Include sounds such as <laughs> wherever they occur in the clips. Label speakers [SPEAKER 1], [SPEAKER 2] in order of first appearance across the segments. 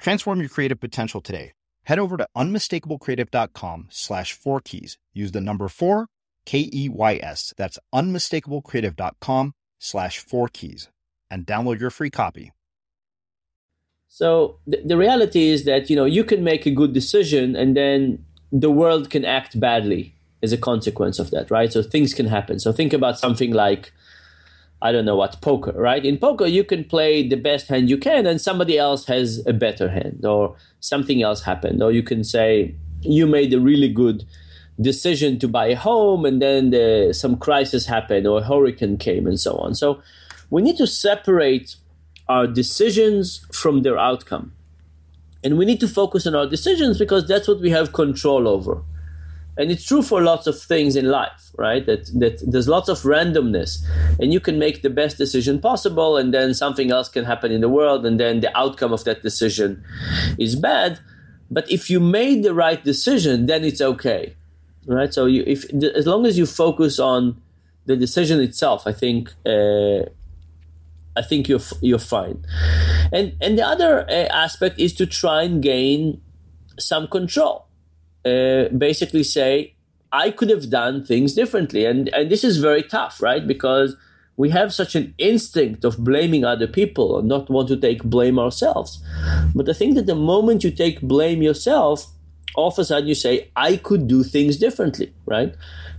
[SPEAKER 1] Transform your creative potential today. Head over to unmistakablecreative.com slash four keys. Use the number four, K E Y S. That's unmistakablecreative.com slash four keys and download your free copy.
[SPEAKER 2] So th- the reality is that, you know, you can make a good decision and then the world can act badly as a consequence of that, right? So things can happen. So think about something like I don't know what poker, right? In poker, you can play the best hand you can, and somebody else has a better hand, or something else happened, or you can say you made a really good decision to buy a home, and then the, some crisis happened, or a hurricane came, and so on. So we need to separate our decisions from their outcome, and we need to focus on our decisions because that's what we have control over and it's true for lots of things in life right? That that there's lots of randomness. And you can make the best decision possible and then something else can happen in the world and then the outcome of that decision is bad. But if you made the right decision then it's okay right? So you if as long as you focus on the decision itself i think uh, I think you're you're fine, and and the other uh, aspect is to try and gain some control uh, basically say, I could have done things differently. And, and this is very tough, right? Because we have such an instinct of blaming other people and not want to take blame ourselves. But I think that the moment you take blame yourself, all of a sudden you say, I could do things differently, right?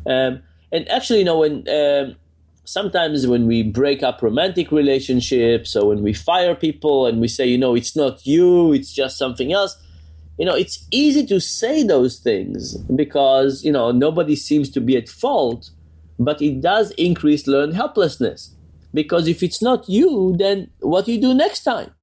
[SPEAKER 2] Um, and actually, you know, when um, sometimes when we break up romantic relationships or when we fire people and we say, you know, it's not you, it's just something else you know it's easy to say those things because you know nobody seems to be at fault but it does increase learned helplessness because if it's not you then what do you do next time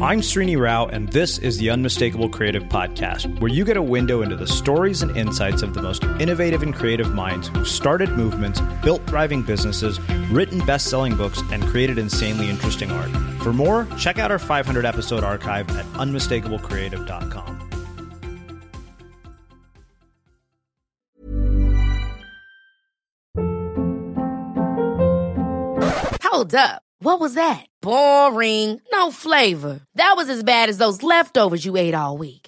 [SPEAKER 1] I'm Srini Rao, and this is the Unmistakable Creative Podcast, where you get a window into the stories and insights of the most innovative and creative minds who've started movements, built thriving businesses, written best selling books, and created insanely interesting art. For more, check out our 500 episode archive at unmistakablecreative.com.
[SPEAKER 3] Hold up. What was that? Boring. No flavor. That was as bad as those leftovers you ate all week.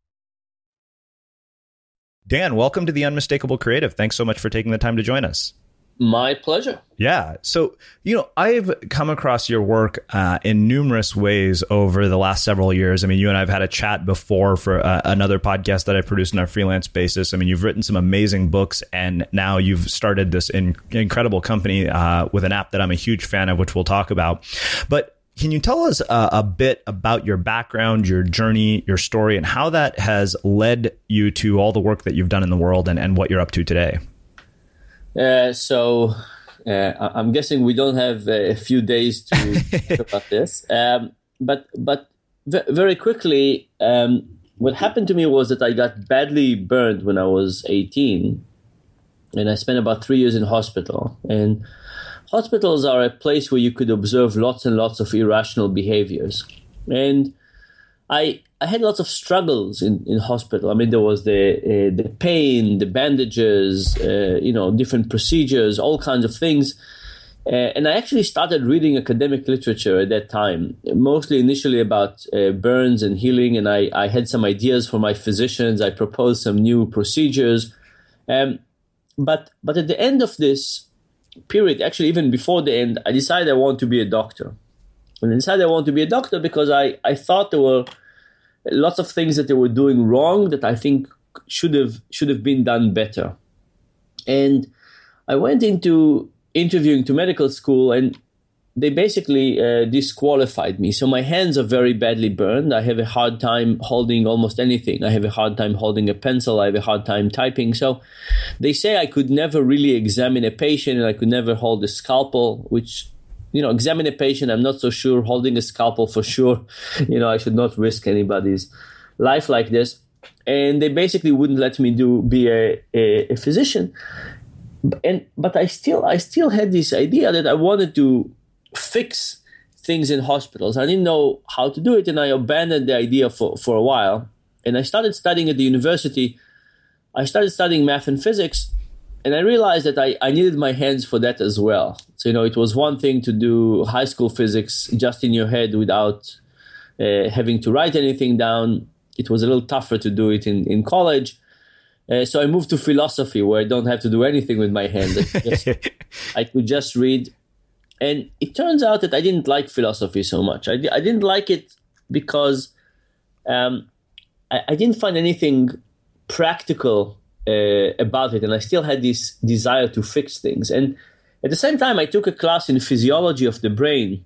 [SPEAKER 1] Dan, welcome to the Unmistakable Creative. Thanks so much for taking the time to join us.
[SPEAKER 2] My pleasure.
[SPEAKER 1] Yeah. So, you know, I've come across your work uh, in numerous ways over the last several years. I mean, you and I have had a chat before for uh, another podcast that I produced on a freelance basis. I mean, you've written some amazing books, and now you've started this in- incredible company uh, with an app that I'm a huge fan of, which we'll talk about. But can you tell us uh, a bit about your background, your journey, your story, and how that has led you to all the work that you've done in the world and, and what you're up to today?
[SPEAKER 2] Uh, so uh, I'm guessing we don't have a few days to <laughs> talk about this. Um, but but v- very quickly, um, what happened to me was that I got badly burned when I was 18, and I spent about three years in hospital. And hospitals are a place where you could observe lots and lots of irrational behaviors. And I I had lots of struggles in, in hospital. I mean, there was the uh, the pain, the bandages, uh, you know, different procedures, all kinds of things. Uh, and I actually started reading academic literature at that time, mostly initially about uh, burns and healing. And I, I had some ideas for my physicians. I proposed some new procedures. Um, but but at the end of this period, actually even before the end, I decided I want to be a doctor. And I decided I want to be a doctor because I, I thought there were lots of things that they were doing wrong that I think should have should have been done better. And I went into interviewing to medical school and they basically uh, disqualified me. So my hands are very badly burned. I have a hard time holding almost anything. I have a hard time holding a pencil. I have a hard time typing. So they say I could never really examine a patient and I could never hold a scalpel, which you know, examine a patient. I'm not so sure. Holding a scalpel for sure. <laughs> You know, I should not risk anybody's life like this. And they basically wouldn't let me do be a, a, a physician. And but I still I still had this idea that I wanted to fix things in hospitals. I didn't know how to do it, and I abandoned the idea for, for a while. And I started studying at the university. I started studying math and physics, and I realized that I, I needed my hands for that as well. So, you know, it was one thing to do high school physics just in your head without uh, having to write anything down. It was a little tougher to do it in, in college. Uh, so I moved to philosophy where I don't have to do anything with my hands. I just, <laughs> I could just read. And it turns out that I didn't like philosophy so much. I, I didn't like it because um, I, I didn't find anything practical uh, about it, and I still had this desire to fix things. And at the same time, I took a class in physiology of the brain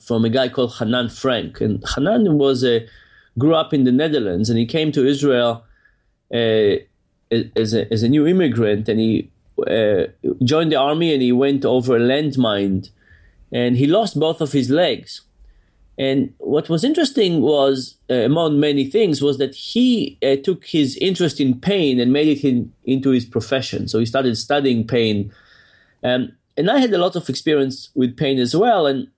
[SPEAKER 2] from a guy called Hanan Frenk. And Hanan was a grew up in the Netherlands, and he came to Israel uh, as, a, as a new immigrant, and he uh, joined the army, and he went over a landmine, and he lost both of his legs. And what was interesting was, uh, among many things, was that he uh, took his interest in pain and made it in, into his profession. So he started studying pain. Um, and I had a lot of experience with pain as well. And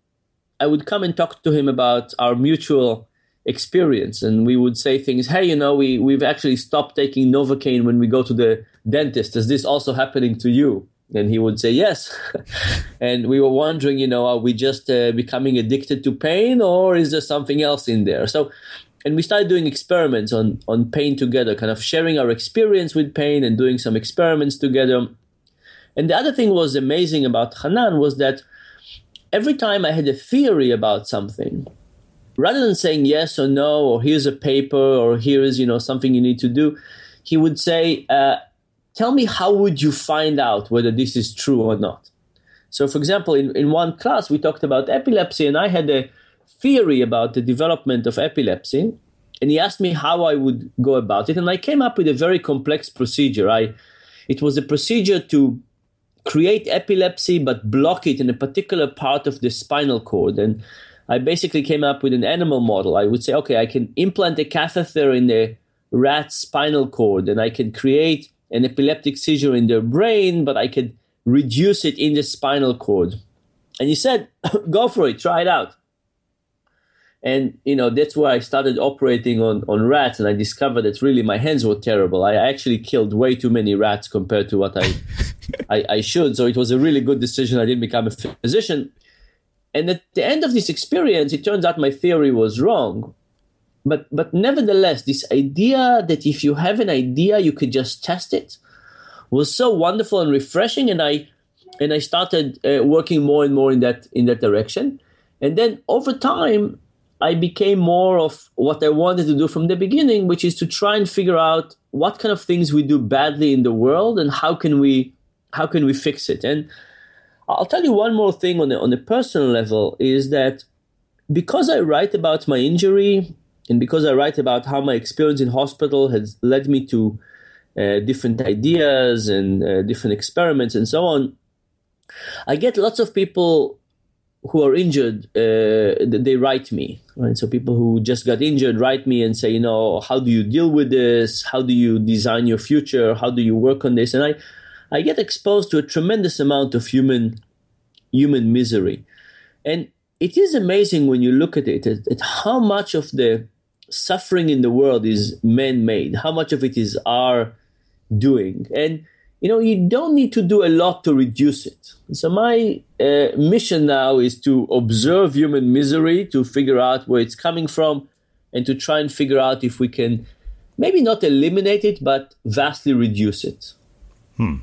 [SPEAKER 2] I would come and talk to him about our mutual experience. And we would say things, hey, you know, we, we've actually stopped taking Novocaine when we go to the dentist. Is this also happening to you? And he would say yes. <laughs> and we were wondering, you know, are we just uh, becoming addicted to pain or is there something else in there? So, and we started doing experiments on, on pain together, kind of sharing our experience with pain and doing some experiments together. And the other thing was amazing about Hanan was that every time I had a theory about something, rather than saying yes or no, or here's a paper, or here is, you know, something you need to do, he would say, uh, tell me how would you find out whether this is true or not? So for example in, in one class we talked about epilepsy and i had a theory about the development of epilepsy and he asked me how i would go about it and i came up with a very complex procedure. I it was a procedure to create epilepsy but block it in a particular part of the spinal cord and i basically came up with an animal model. I would say okay i can implant a catheter in the rat's spinal cord and i can create an epileptic seizure in their brain, but I could reduce it in the spinal cord. And he said, <laughs> go for it, try it out. And you know that's where I started operating on on rats, and I discovered that really my hands were terrible. I actually killed way too many rats compared to what I, <laughs> I, I should. So it was a really good decision. I didn't become a physician. And at the end of this experience, it turns out my theory was wrong but but nevertheless this idea that if you have an idea you could just test it was so wonderful and refreshing. And i and i started uh, working more and more in that in that direction. And then over time i became more of what i wanted to do from the beginning which is to try and figure out what kind of things we do badly in the world and how can we how can we fix it. And i'll tell you one more thing on the on a personal level is that because i write about my injury and because I write about how my experience in hospital has led me to uh, different ideas and uh, different experiments and so on, I get lots of people who are injured. Uh, they write me, right? So people who just got injured write me and say, you know, how do you deal with this? How do you design your future? How do you work on this? And I, I get exposed to a tremendous amount of human, human misery, and it is amazing when you look at it at, at how much of the suffering in the world is man-made. How much of it is our doing? And you know you don't need to do a lot to reduce it. So my uh, mission now is to observe human misery to figure out where it's coming from and to try and figure out if we can maybe not eliminate it but vastly reduce it.
[SPEAKER 1] Hmm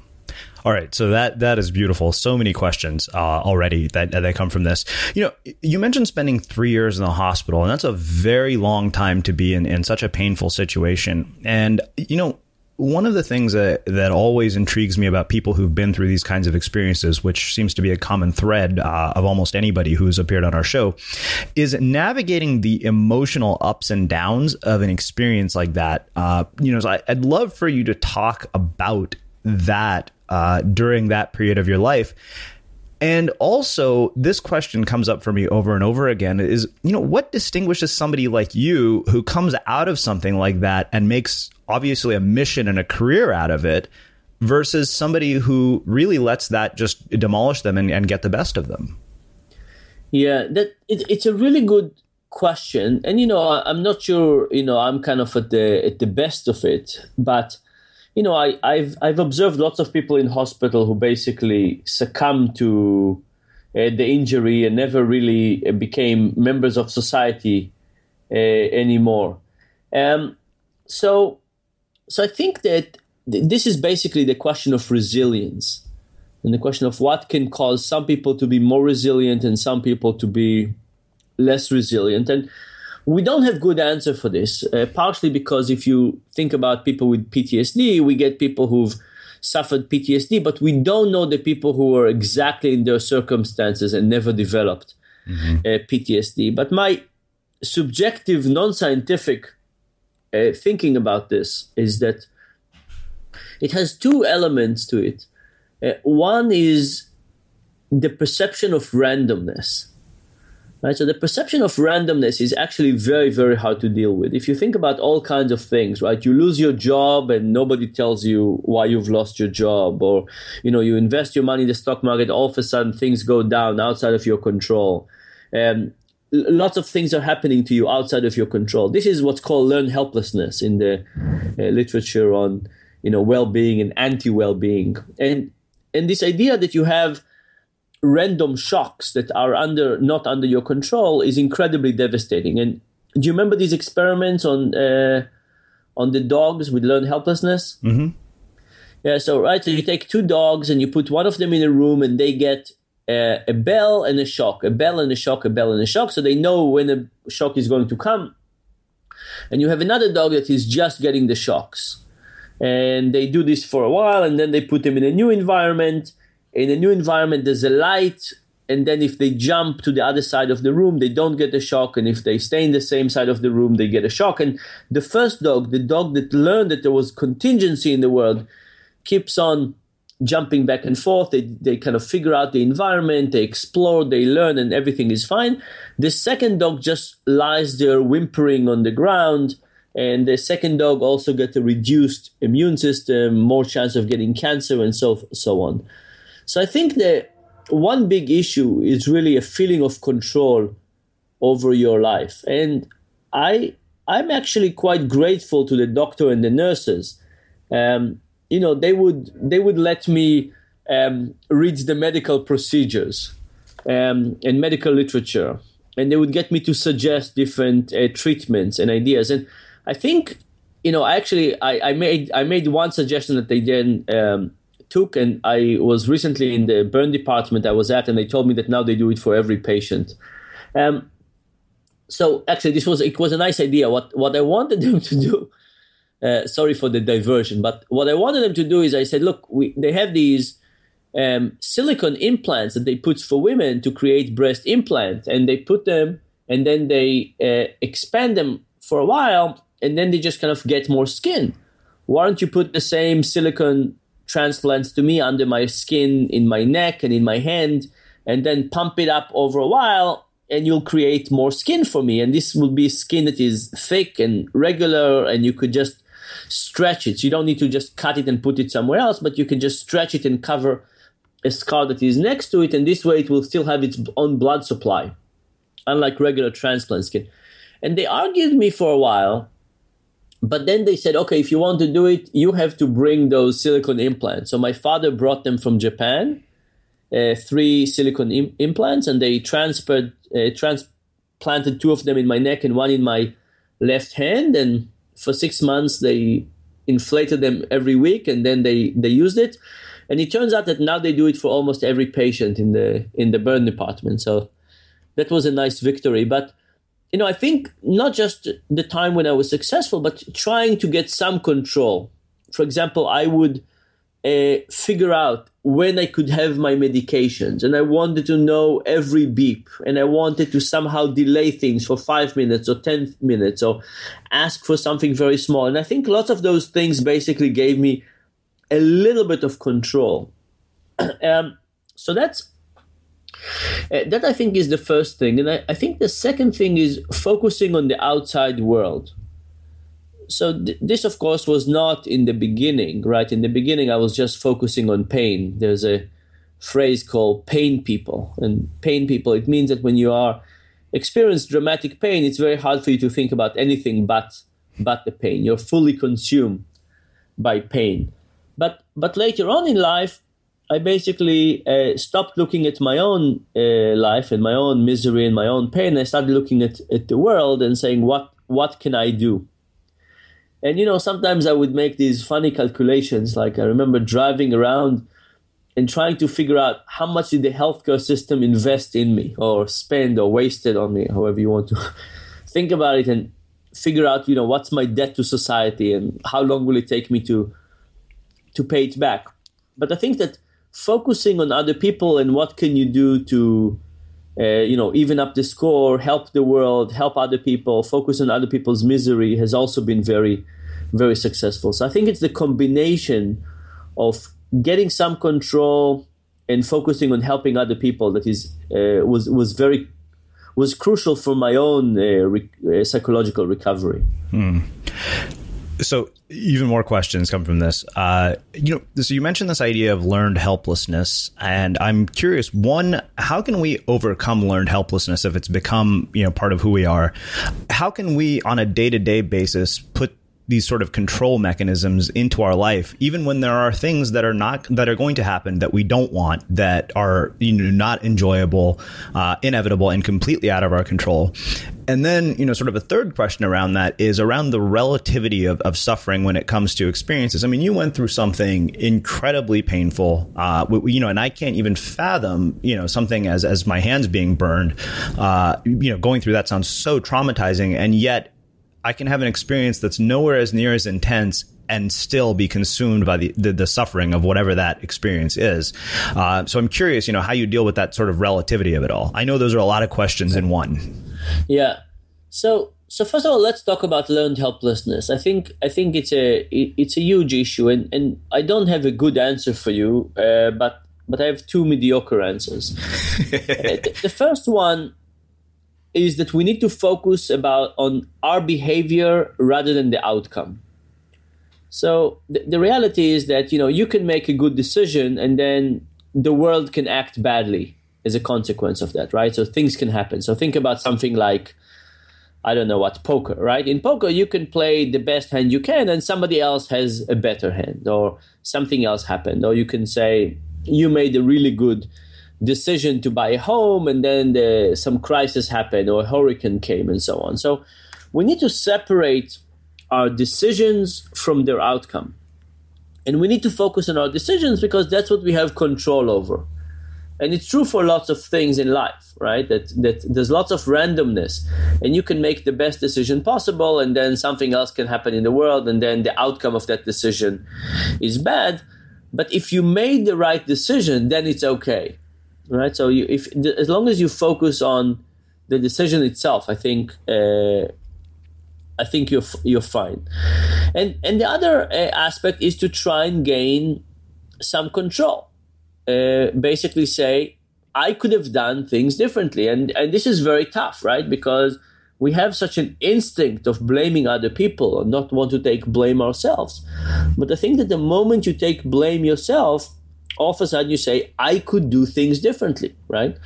[SPEAKER 1] all right, so that that is beautiful. So many questions uh, already that that come from this. You know, you mentioned spending three years in the hospital, and that's a very long time to be in in such a painful situation. And you know, one of the things that, that always intrigues me about people who've been through these kinds of experiences, which seems to be a common thread uh, of almost anybody who's appeared on our show, is navigating the emotional ups and downs of an experience like that. Uh, you know, so I, I'd love for you to talk about that uh, during that period of your life. And also, this question comes up for me over and over again is, you know, what distinguishes somebody like you who comes out of something like that and makes obviously a mission and a career out of it versus somebody who really lets that just demolish them and, and get the best of them?
[SPEAKER 2] Yeah, that it, it's a really good question. And, you know, I'm not sure, you know, I'm kind of at the, at the best of it, but you know, I, have I've observed lots of people in hospital who basically succumb to uh, the injury and never really uh, became members of society uh, anymore. Um, so, so I think that th- this is basically the question of resilience and the question of what can cause some people to be more resilient and some people to be less resilient. And we don't have good answer for this, uh, partially because if you think about people with PTSD, we get people who've suffered PTSD, but we don't know the people who were exactly in their circumstances and never developed mm-hmm. uh, PTSD. But my subjective, non scientific uh, thinking about this is that it has two elements to it. Uh, one is the perception of randomness. Right? So the perception of randomness is actually very, very hard to deal with. If you think about all kinds of things, right? You lose your job and nobody tells you why you've lost your job, or you know, you invest your money in the stock market, all of a sudden things go down outside of your control. Um, lots of things are happening to you outside of your control. This is what's called learned helplessness in the uh, literature on you know well-being and anti-well-being, and and this idea that you have random shocks that are under not under your control is incredibly devastating. And do you remember these experiments on uh, on the dogs with learned helplessness?
[SPEAKER 1] Mm-hmm.
[SPEAKER 2] Yeah. So right, so you take two dogs and you put one of them in a room, and they get uh, a bell and a shock, a bell and a shock, a bell and a shock, so they know when a shock is going to come. And you have another dog that is just getting the shocks. And they do this for a while, and then they put them in a new environment, in a new environment there's a light and then if they jump to the other side of the room they don't get a shock and if they stay in the same side of the room they get a shock. And the first dog the dog that learned that there was contingency in the world keeps on jumping back and forth. They, they kind of figure out the environment they explore they learn and everything is fine. The second dog just lies there whimpering on the ground and the second dog also gets a reduced immune system more chance of getting cancer and so so on so I think that one big issue is really a feeling of control over your life. And I I'm actually quite grateful to the doctor and the nurses. Um, you know, they would they would let me um, read the medical procedures um, and medical literature, and they would get me to suggest different uh, treatments and ideas. And I think, you know, actually, I, I made I made one suggestion that they then um, took, and I was recently in the burn department I was at, and they told me that now they do it for every patient. Um, so actually, this was it was a nice idea. What what I wanted <laughs> them to do. Uh, sorry for the diversion, but what I wanted them to do is I said, look, we, they have these um, silicone implants that they put for women to create breast implants, and they put them and then they uh, expand them for a while, and then they just kind of get more skin. Why don't you put the same silicone transplants to me under my skin, in my neck, and in my hand, and then pump it up over a while, and you'll create more skin for me. And this will be skin that is thick and regular, and you could just stretch it. So you don't need to just cut it and put it somewhere else, but you can just stretch it and cover a scar that is next to it, and this way it will still have its own blood supply, unlike regular transplant skin. And they argued me for a while but then they said, okay, if you want to do it, you have to bring those silicone implants. So my father brought them from Japan, uh, three silicone Im- implants, and they transferred, uh, transplanted two of them in my neck and one in my left hand. And for six months, they inflated them every week, and then they they used it. And it turns out that now they do it for almost every patient in the in the burn department. So that was a nice victory, but you know, I think not just the time when I was successful, but trying to get some control. For example, I would uh, figure out when I could have my medications, and I wanted to know every beep, and I wanted to somehow delay things for five minutes or ten minutes, or ask for something very small. And I think lots of those things basically gave me a little bit of control. <clears throat> um, so that's uh, that I think is the first thing. And I, I, think the second thing is focusing on the outside world. So, th- this, of course, was not in the beginning, right? In the beginning, I was just focusing on pain. There's a phrase called pain people. And pain people, it means that when you are experience dramatic pain, it's very hard for you to think about anything but but the pain. You're fully consumed by pain. But but later on in life, I basically uh, stopped looking at my own uh, life and my own misery and my own pain. I started looking at, at the world and saying, what, what can I do? And, you know, sometimes I would make these funny calculations. Like I remember driving around and trying to figure out how much did the healthcare system invest in me or spend or wasted on me, however you want to <laughs> think about it and figure out, you know, what's my debt to society and how long will it take me to, to pay it back. But I think that focusing on other people and what can you do to uh, you know, even up the score, help the world, help other people, focus on other people's misery has also been very, very successful. So I think it's the combination of getting some control and focusing on helping other people that is uh, was was very was crucial for my own uh, re- uh, psychological recovery.
[SPEAKER 1] Hmm so even more questions come from this. Uh, you know, so you mentioned this idea of learned helplessness, and I'm curious. One, how can we overcome learned helplessness if it's become you know part of who we are? How can we, on a day to day basis, put these sort of control mechanisms into our life, even when there are things that are not that are going to happen that we don't want, that are you know not enjoyable, uh, inevitable, and completely out of our control. And then, you know, sort of a third question around that is around the relativity of, of suffering when it comes to experiences. I mean, you went through something incredibly painful, uh, you know, and I can't even fathom, you know, something as, as my hands being burned, uh, you know, going through that sounds so traumatizing. And yet I can have an experience that's nowhere as near as intense and still be consumed by the, the, the suffering of whatever that experience is. Uh, so I'm curious, you know, how you deal with that sort of relativity of it all. I know those are a lot of questions in one.
[SPEAKER 2] Yeah. So so first of all, let's talk about learned helplessness. I think I think it's a it's a huge issue, and, and I don't have a good answer for you, uh, but but I have two mediocre answers. <laughs> The first one is that we need to focus about on our behavior rather than the outcome. So the, the reality is that you know you can make a good decision and then the world can act badly as a consequence of that, right? So things can happen. So think about something like I don't know what poker, right? In poker, you can play the best hand you can, and somebody else has a better hand, or something else happened, or you can say you made a really good decision to buy a home and then the, some crisis happened or a hurricane came and so on. So we need to separate our decisions from their outcome. And we need to focus on our decisions because that's what we have control over. And it's true for lots of things in life, right? That that there's lots of randomness, and you can make the best decision possible, and then something else can happen in the world, and then the outcome of that decision is bad. But if you made the right decision, then it's okay right? So you, if as long as you focus on the decision itself, I think uh, I think you're you're fine. And and the other uh, aspect is to try and gain some control. Uh, basically, say I could have done things differently, and and this is very tough, right? Because we have such an instinct of blaming other people and not want to take blame ourselves. But I think that the moment you take blame yourself, all of a sudden you say, I could do things differently, right?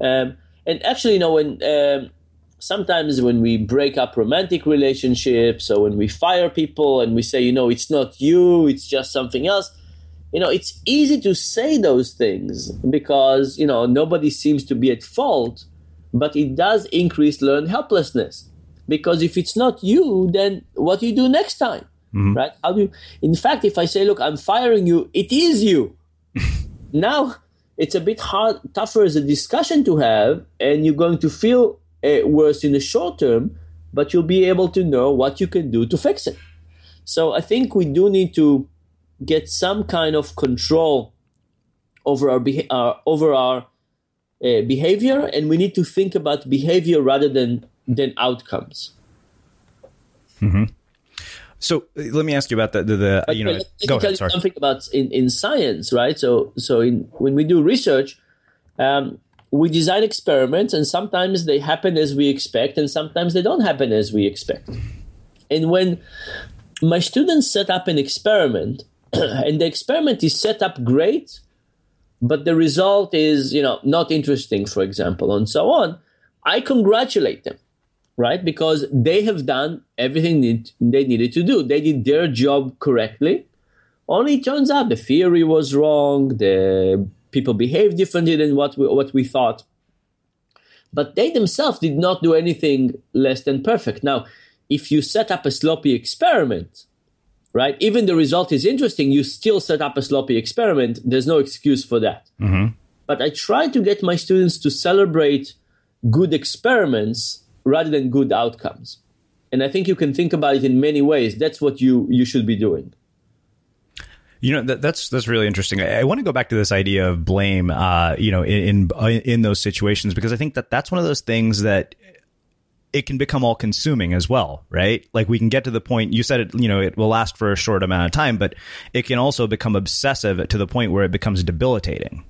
[SPEAKER 2] Um, and actually, you know, when um, sometimes when we break up romantic relationships or when we fire people and we say, you know, it's not you, it's just something else, you know, it's easy to say those things because, you know, nobody seems to be at fault, but it does increase learned helplessness. Because if it's not you, then what do you do next time? Mm-hmm. Right? How do you, in fact, if I say, look, I'm firing you, it is you <laughs> now it's a bit hard, tougher as a discussion to have, and you're going to feel uh, worse in the short term, but you'll be able to know what you can do to fix it. So I think we do need to get some kind of control over our, beha- uh, over our uh, behavior, and we need to think about behavior rather than than outcomes.
[SPEAKER 1] Mm-hmm. So uh, let me ask you about the the, the you know.
[SPEAKER 2] Go ahead. Sorry. Something about in, in science, right? So so in when we do research, um, we design experiments, and sometimes they happen as we expect, and sometimes they don't happen as we expect. And when my students set up an experiment, <clears throat> and the experiment is set up great, but the result is you know not interesting, for example, and so on, I congratulate them right? Because they have done everything they needed to do. They did their job correctly. Only it turns out the theory was wrong. The people behaved differently than what we, what we thought. But they themselves did not do anything less than perfect. Now, if you set up a sloppy experiment, right? Even the result is interesting, you still set up a sloppy experiment. There's no excuse for that. Mm-hmm. But I try to get my students to celebrate good experiments rather than good outcomes. And I think you can think about it in many ways. That's what you you should be doing.
[SPEAKER 4] You know that, that's that's really interesting. I, I, want to go back to this idea of blame. Uh, you know, in, in in those situations because I think that that's one of those things that it can become all consuming as well, right? Like we can get to the point you said it, you know, it will last for a short amount of time, but it can also become obsessive to the point where it becomes debilitating.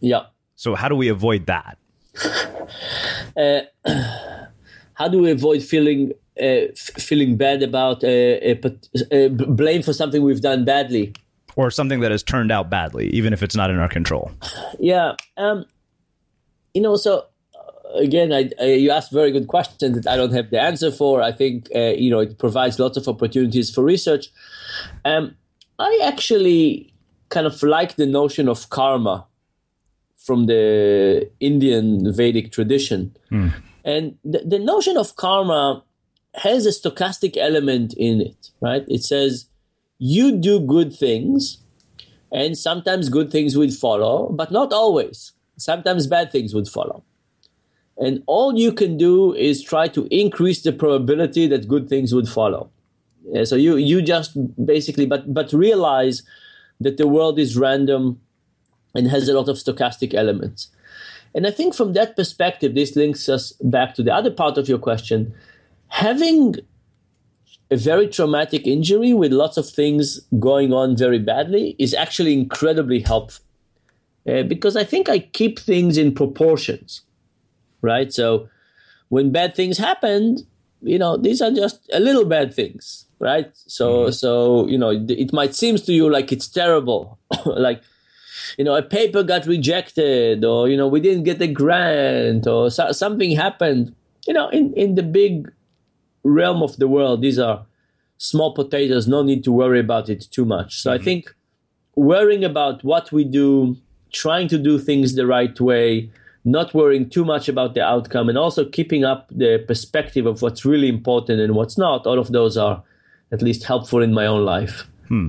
[SPEAKER 2] Yeah.
[SPEAKER 4] So how do we avoid that?
[SPEAKER 2] Uh, <clears throat> how do we avoid feeling uh, f- feeling bad about uh, a, blame for something we've done badly,
[SPEAKER 4] or something that has turned out badly, even if it's not in our control?
[SPEAKER 2] Yeah, um, you know, so again, I, I, you asked very good questions that I don't have the answer for. I think uh, you know it provides lots of opportunities for research. Um, I actually kind of like the notion of karma from the Indian Vedic tradition, mm. and the, the notion of karma has a stochastic element in it. Right? It says you do good things, and sometimes good things would follow, but not always. Sometimes bad things would follow. And all you can do is try to increase the probability that good things would follow. Yeah, so you you just basically but but realize that the world is random and has a lot of stochastic elements. And I think from that perspective, this links us back to the other part of your question. Having a very traumatic injury with lots of things going on very badly is actually incredibly helpful. Uh, because I think I keep things in proportions right? So when bad things happen, you know, these are just a little bad things, right? So, mm-hmm. so you know, it might seem to you like it's terrible, <laughs> like you know, a paper got rejected, or you know, we didn't get a grant, or so, something happened. You know, in in the big realm of the world, these are small potatoes. No need to worry about it too much. So, mm-hmm. I think worrying about what we do, trying to do things the right way, not worrying too much about the outcome, and also keeping up the perspective of what's really important and what's not. All of those are at least helpful in my own life.
[SPEAKER 4] Hmm.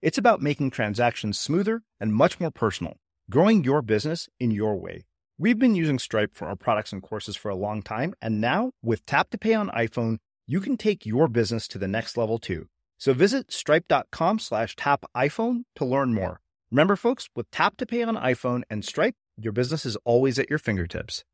[SPEAKER 5] It's about making transactions smoother and much more personal, growing your business in your way. We've been using Stripe for our products and courses for a long time, and now with Tap to Pay on iPhone, you can take your business to the next level too. So visit stripe.com slash tap iPhone to learn more. Remember, folks, with Tap to Pay on iPhone and Stripe, your business is always at your fingertips.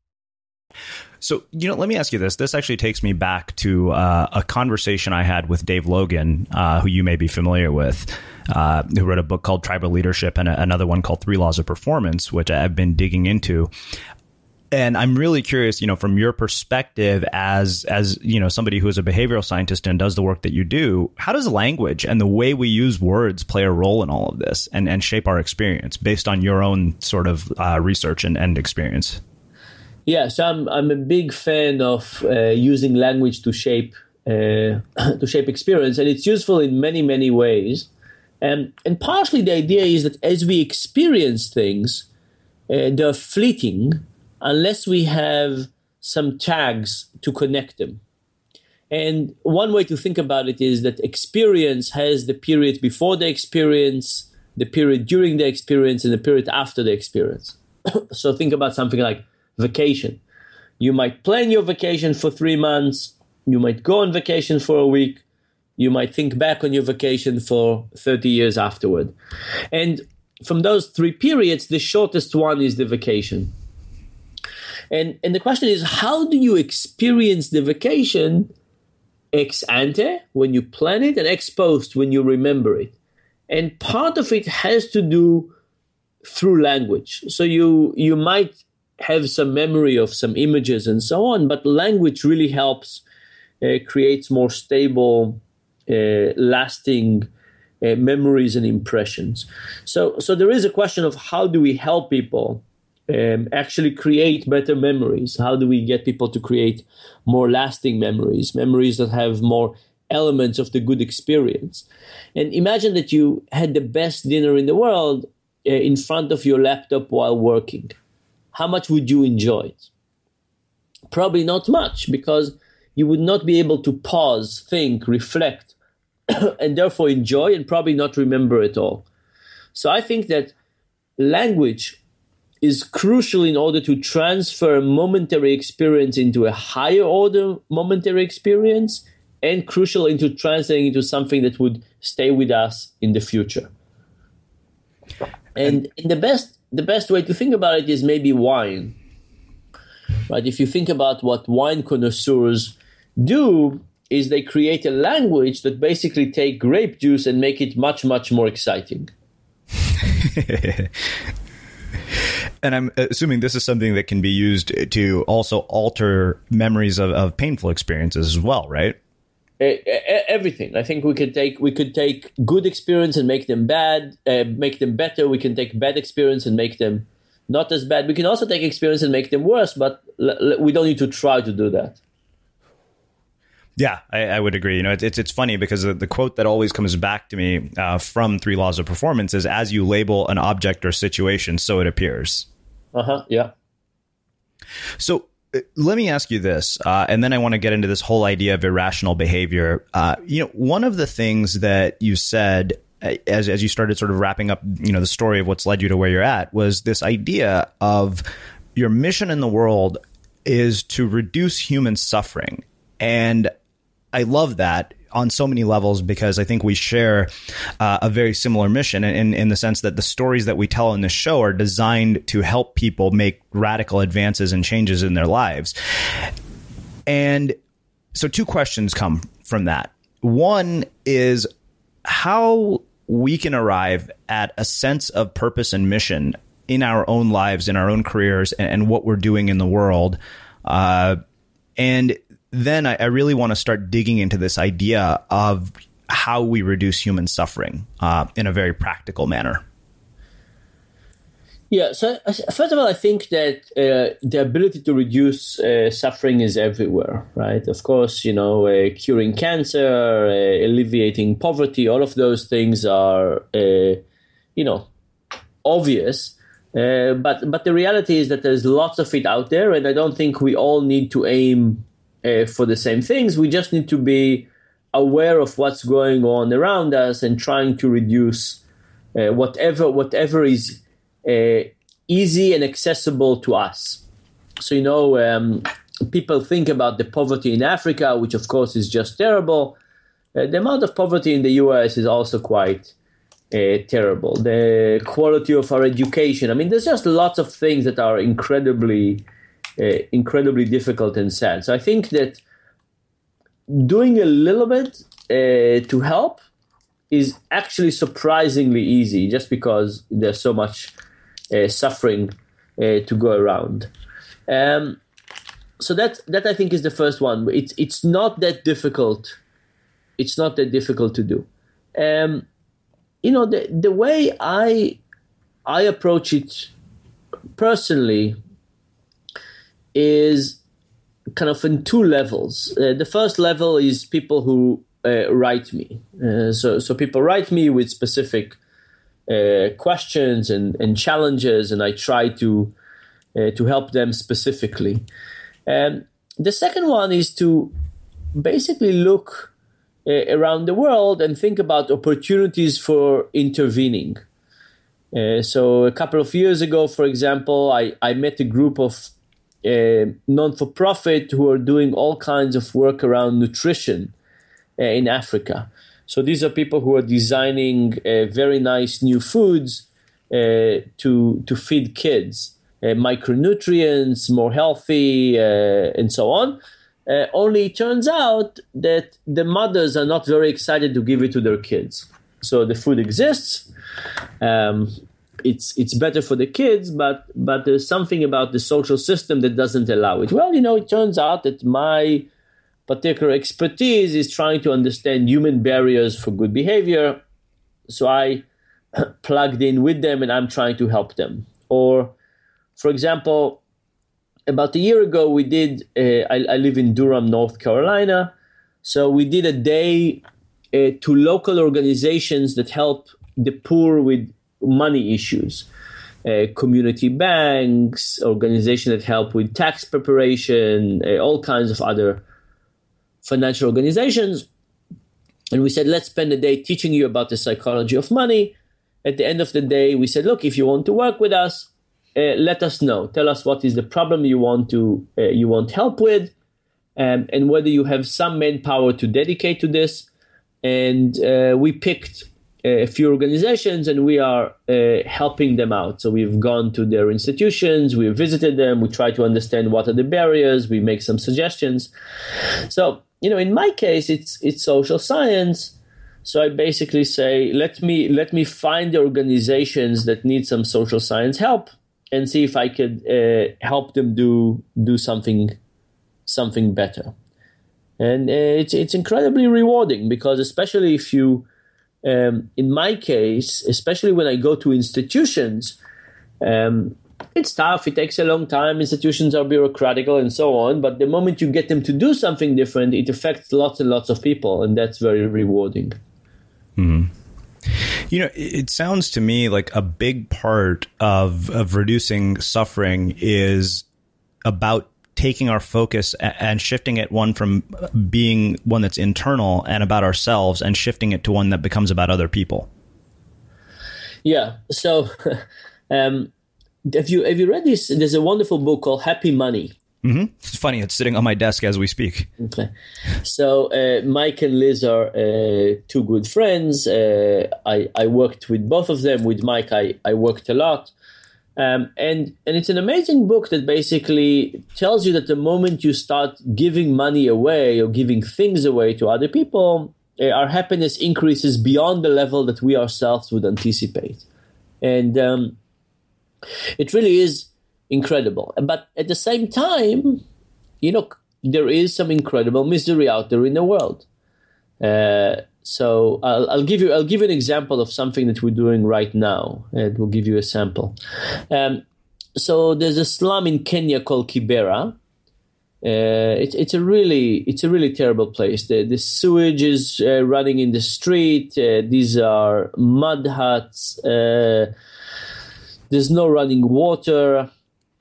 [SPEAKER 1] So, you know, let me ask you this. This actually takes me back to uh, a conversation I had with Dave Logan, uh, who you may be familiar with, uh, who wrote a book called Tribal Leadership and a, another one called Three Laws of Performance, which I've been digging into. And I'm really curious, you know, from your perspective as as you know somebody who is a behavioral scientist and does the work that you do, how does language and the way we use words play a role in all of this and, and shape our experience based on your own sort of uh, research and, and experience?
[SPEAKER 2] Yeah, so I'm I'm a big fan of uh, using language to shape uh, <clears throat> to shape experience, and it's useful in many many ways. And and partially the idea is that as we experience things, uh, they're fleeting unless we have some tags to connect them. And one way to think about it is that experience has the period before the experience, the period during the experience, and the period after the experience. <coughs> so think about something like vacation. You might plan your vacation for three months. You might go on vacation for a week. You might think back on your vacation for 30 years afterward. And from those three periods, the shortest one is the vacation. And, and the question is, how do you experience the vacation ex ante when you plan it and ex post when you remember it? And part of it has to do through language. So you you might have some memory of some images and so on, but language really helps, uh, creates more stable, lasting uh, memories and impressions. So, so there is a question of how do we help people um, actually create better memories? How do we get people to create more lasting memories, memories that have more elements of the good experience? And imagine that you had the best dinner in the world uh, in front of your laptop while working how much would you enjoy it? Probably not much because you would not be able to pause, think, reflect, <coughs> and therefore enjoy and probably not remember it all. So I think that language is crucial in order to transfer momentary experience into a higher order momentary experience and crucial into translating into something that would stay with us in the future. And in the best the best way to think about it is maybe wine. Right? If you think about what wine connoisseurs do, is they create a language that basically take grape juice and make it much, much more exciting. <laughs>
[SPEAKER 1] and I'm assuming this is something that can be used to also alter memories of, of painful experiences as well, right?
[SPEAKER 2] everything. I think we could take we could take good experience and make them bad, uh, make them better. We can take bad experience and make them not as bad. We can also take experience and make them worse, but l- l- we don't need to try to do that.
[SPEAKER 1] Yeah, I, I, would agree. You know, it's it's, it's funny because the, the, quote that always comes back to me uh, from Three Laws of Performance is: "As you label an object or situation, so it appears."
[SPEAKER 2] Uh huh. Yeah.
[SPEAKER 1] So let me ask you this, uh, and then I want to get into this whole idea of irrational behavior. Uh, you know, one of the things that you said uh, as as you started sort of wrapping up, you know, the story of what's led you to where you're at was this idea of your mission in the world is to reduce human suffering, and I love that on so many levels because I think we share uh, a very similar mission in, in the sense that the stories that we tell in this show are designed to help people make radical advances and changes in their lives. And so, two questions come from that. One is how we can arrive at a sense of purpose and mission in our own lives, in our own careers, and, and what we're doing in the world. Uh, and then I, I really want to start digging into this idea of how we reduce human suffering uh, in a very practical manner.
[SPEAKER 2] Yeah, so first of all, I think that uh, the ability to reduce uh, suffering is everywhere, right? Of course, you know, uh, curing cancer, uh, alleviating poverty, all of those things are, uh, you know, obvious. Uh, but but the reality is that there's lots of it out there, and I don't think we all need to aim uh, for the same things. We just need to be aware of what's going on around us and trying to reduce uh, whatever whatever is uh, easy and accessible to us. So you know, um, people think about the poverty in Africa, which of course is just terrible. Uh, the amount of poverty in the U.S. is also quite uh, terrible. The quality of our education. I mean, there's just lots of things that are incredibly, incredibly difficult and sad. So I think that doing a little bit uh, to help is actually surprisingly easy, just because there's so much uh, suffering uh, to go around. Um, so that that I think is the first one. It's it's not that difficult. It's not that difficult to do. Um, you know the the way I I approach it personally is kind of in two levels. Uh, the first level is people who uh, write me. Uh, so so people write me with specific uh, questions and, and challenges, and I try to uh, to help them specifically. And the second one is to basically look uh, around the world and think about opportunities for intervening. So a couple of years ago, for example, I, I met a group of uh, non-for-profit who are doing all kinds of work around nutrition uh, in Africa. So these are people who are designing uh, very nice new foods uh, to to feed kids, micronutrients, more healthy, and so on. Uh, only it turns out that the mothers are not very excited to give it to their kids. So the food exists. Um, it's it's better for the kids, but but there's something about the social system that doesn't allow it. Well, you know, it turns out that my particular expertise is trying to understand human barriers for good behavior. So I <clears throat> plugged in with them and I'm trying to help them. Or, for example, about a year ago, we did. Uh, I, I, live in Durham, North Carolina, so we did a day uh, to local organizations that help the poor with money issues. Uh, community banks, organizations that help with tax preparation, uh, all kinds of other financial organizations. And we said, let's spend a day teaching you about the psychology of money. At the end of the day, we said, look, if you want to work with us, uh, let us know. Tell us what is the problem you want to uh, you want help with, um, and whether you have some manpower to dedicate to this. And uh, we picked a few organizations, and we are uh, helping them out. So we've gone to their institutions, we visited them, we try to understand what are the barriers, we make some suggestions. So you know, in my case, it's it's social science. So I basically say, let me let me find the organizations that need some social science help and see if I could uh, help them do do something something better. And uh, it's it's incredibly rewarding because especially if you, um, in my case, especially when I go to institutions, um, it's tough. It takes a long time. Institutions are bureaucratical and so on. But the moment you get them to do something different, it affects lots and lots of people, and that's very rewarding.
[SPEAKER 4] Mm-hmm. You know, it sounds to me like a big part of of reducing suffering is about taking our focus and shifting it one from being one that's internal and about ourselves and shifting it to one that becomes about other people.
[SPEAKER 2] Yeah. So, <laughs> um, have you have you read this? There's a wonderful book called Happy Money
[SPEAKER 4] Mm-hmm. It's funny. It's sitting on my desk as we speak.
[SPEAKER 2] Okay. So uh, Mike and Liz are uh, two good friends. Uh, I, I worked with both of them. With Mike, I, I worked a lot. Um, and and it's an amazing book that basically tells you that the moment you start giving money away or giving things away to other people, uh, our happiness increases beyond the level that we ourselves would anticipate. And um, it really is incredible. But at the same time, you know, there is some incredible misery out there in the world. Uh, so I'll, I'll, give you I'll give you an example of something that we're doing right now, and we'll give you a sample. Um, so there's a slum in Kenya called Kibera. Uh, it's it's a really it's a really terrible place. The the sewage is uh, running in the street. Uh, these are mud huts. Uh, There's no running water.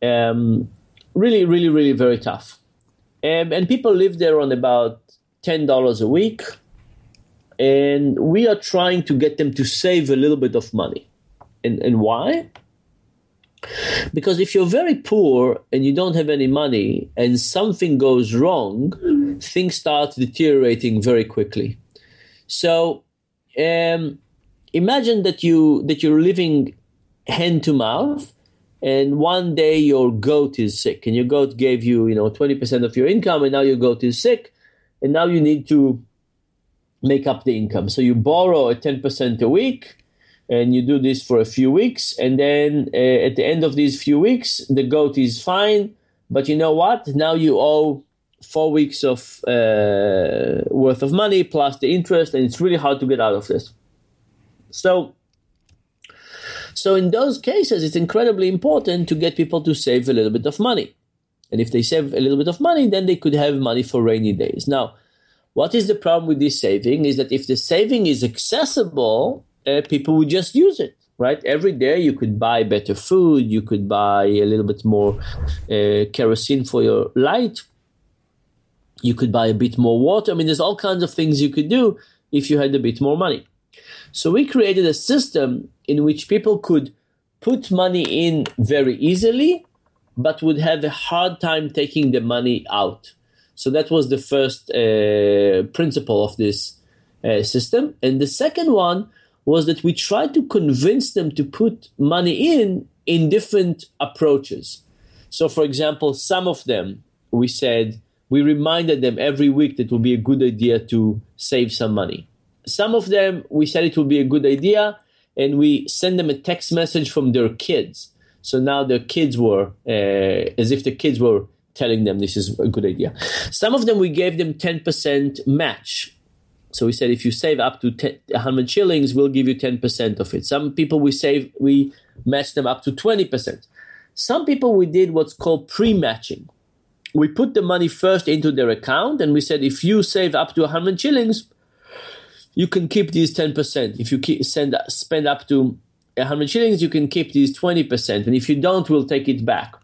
[SPEAKER 2] Um, really, really, really very tough. Um, and people live there on about ten dollars a week, and we are trying to get them to save a little bit of money. And, and why? Because if you're very poor and you don't have any money and something goes wrong, things start deteriorating very quickly. So um, imagine that you that you're living hand to mouth and one day your goat is sick and your goat gave you you know 20% of your income and now your goat is sick and now you need to make up the income. So you borrow a 10% a week and you do this for a few weeks and then uh, at the end of these few weeks the goat is fine. But you know what? Now you owe four weeks of uh, worth of money plus the interest and it's really hard to get out of this. So so in those cases it's incredibly important to get people to save a little bit of money. And if they save a little bit of money then they could have money for rainy days. Now what is the problem with this saving is that if the saving is accessible uh, people would just use it right? Every day you could buy better food you could buy a little bit more uh, kerosene for your light. You could buy a bit more water. I mean there's all kinds of things you could do if you had a bit more money. So we created a system in which people could put money in very easily but would have a hard time taking the money out so that was the first uh, principle of this uh, system and the second one was that we tried to convince them to put money in in different approaches. So, for example, some of them we said we reminded them every week that it would be a good idea to save some money. Some of them we said it would be a good idea, and we send them a text message from their kids. So now their kids were uh, as if the kids were telling them this is a good idea. Some of them we gave them 10% match so we said if you save up to 10, 100 shillings, we'll give you 10% of it. Some people we save, we match them up to 20%. Some people we did what's called pre-matching. We put the money first into their account and we said if you save up to 100 shillings, you can keep these 10%. If you keep, send, spend up to 100 shillings, you can keep these 20%. And if you don't, we'll take it back.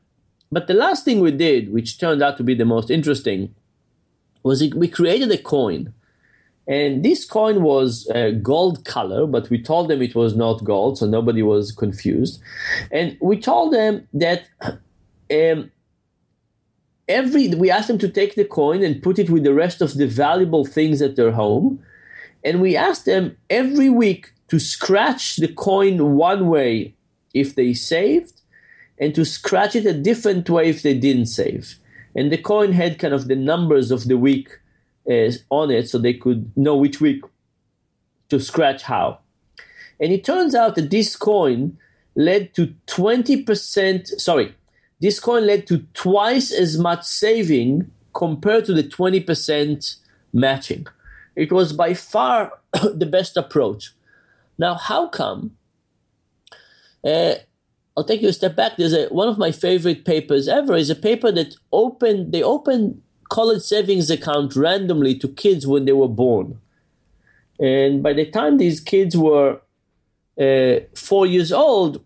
[SPEAKER 2] But the last thing we did, which turned out to be the most interesting, was we created a coin. And this coin was uh, gold color, but we told them it was not gold, so nobody was confused. And we told them that um, every we asked them to take the coin and put it with the rest of the valuable things at their home, and we asked them every week to scratch the coin one way. If they saved, and to scratch it a different way if they didn't save. And the coin had kind of the numbers of the week uh, on it so they could know which week to scratch how. And it turns out that this coin led to 20%, sorry, this coin led to twice as much saving compared to the 20% matching. It was by far <coughs> the best approach. Now, how come? Uh, I'll take you a step back. There's a one of my favorite papers ever is a paper that opened they opened college savings account randomly to kids when they were born. And by the time these kids were uh, four years old,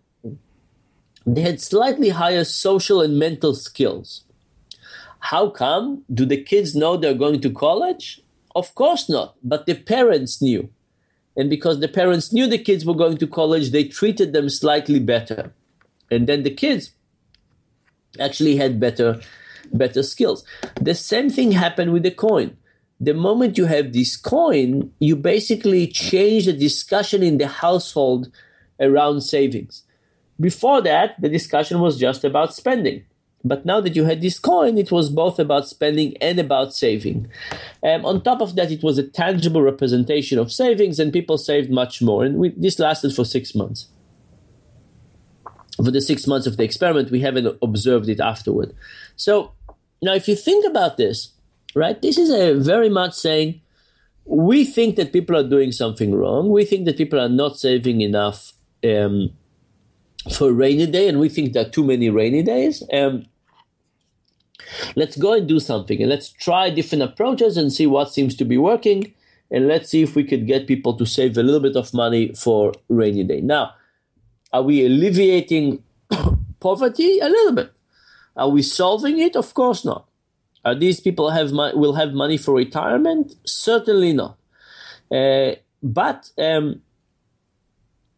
[SPEAKER 2] they had slightly higher social and mental skills. How come? Do the kids know they're going to college? Of course not, but the parents knew. And because the parents knew the kids were going to college, they treated them slightly better. And then the kids actually had better better skills. The same thing happened with the coin. The moment you have this coin, you basically change the discussion in the household around savings. Before that, the discussion was just about spending. But now that you had this coin, it was both about spending and about saving. Um, on top of that, it was a tangible representation of savings, and people saved much more. And we, this lasted for six months. For the six months of the experiment, we haven't observed it afterward. So now, if you think about this, right, this is a very much saying we think that people are doing something wrong. We think that people are not saving enough um, for a rainy day, and we think there are too many rainy days. Um, let's go and do something, and let's try different approaches and see what seems to be working, and let's see if we could get people to save a little bit of money for rainy day. Now, Are we alleviating <coughs> poverty? A little bit. Are we solving it? Of course not. Are these people have will have money for retirement? Certainly not. Uh, but um,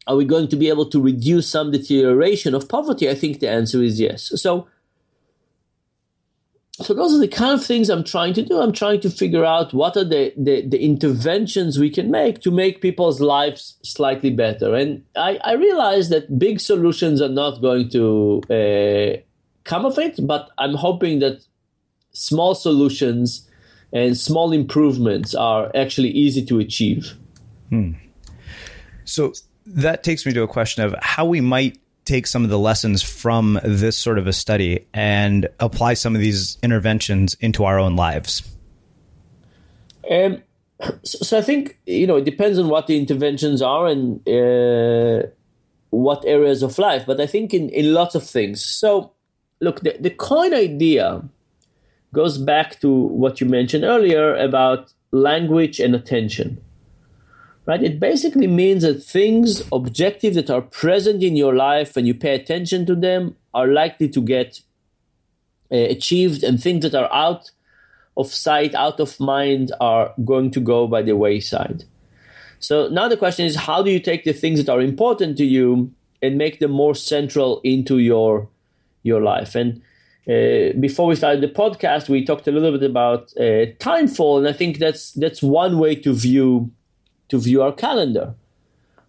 [SPEAKER 2] are we going to be able to reduce some deterioration of poverty? I think the answer is yes. So so those are the kind of things I'm trying to do. I'm trying to figure out what are the, the, the interventions we can make to make people's lives slightly better. And I, I realize that big solutions are not going to uh, come of it, but I'm hoping that small solutions and small improvements are actually easy to achieve.
[SPEAKER 1] Hmm. So that takes me to a question of how we might take some of the lessons from this sort of a study and apply some of these interventions into our own lives?
[SPEAKER 2] Um, so, so, I think you know it depends on what the interventions are and uh, what areas of life, but I think in, in lots of things. So look, the, the coin idea goes back to what you mentioned earlier about language and attention right? It basically means that things, objectives that are present in your life and you pay attention to them are likely to get uh, achieved, and things that are out of sight, out of mind are going to go by the wayside. So now the question is how do you take the things that are important to you and make them more central into your your life? And uh, before we started the podcast, we talked a little bit about uh, Timeful, and I think that's that's one way to view to view our calendar,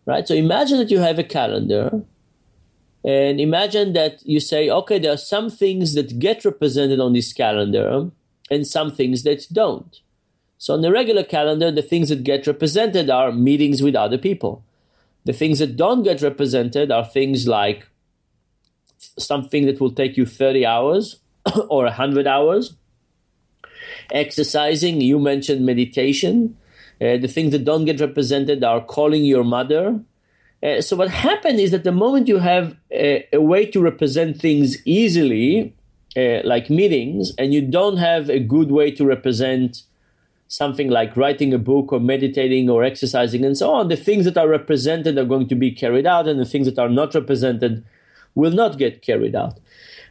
[SPEAKER 2] right? So imagine that you have a calendar and imagine that you say, okay, there are some things that get represented on this calendar and some things that don't. So on the regular calendar, the things that get represented are meetings with other people. The things that don't get represented are things like something that will take you 30 hours <coughs> or 100 hours. Exercising, you mentioned meditation. Uh, the things that don't get represented are calling your mother. Uh, so what happened is that the moment you have a, a way to represent things easily, uh, like meetings, and you don't have a good way to represent something like writing a book or meditating or exercising and so on, the things that are represented are going to be carried out, and the things that are not represented will not get carried out.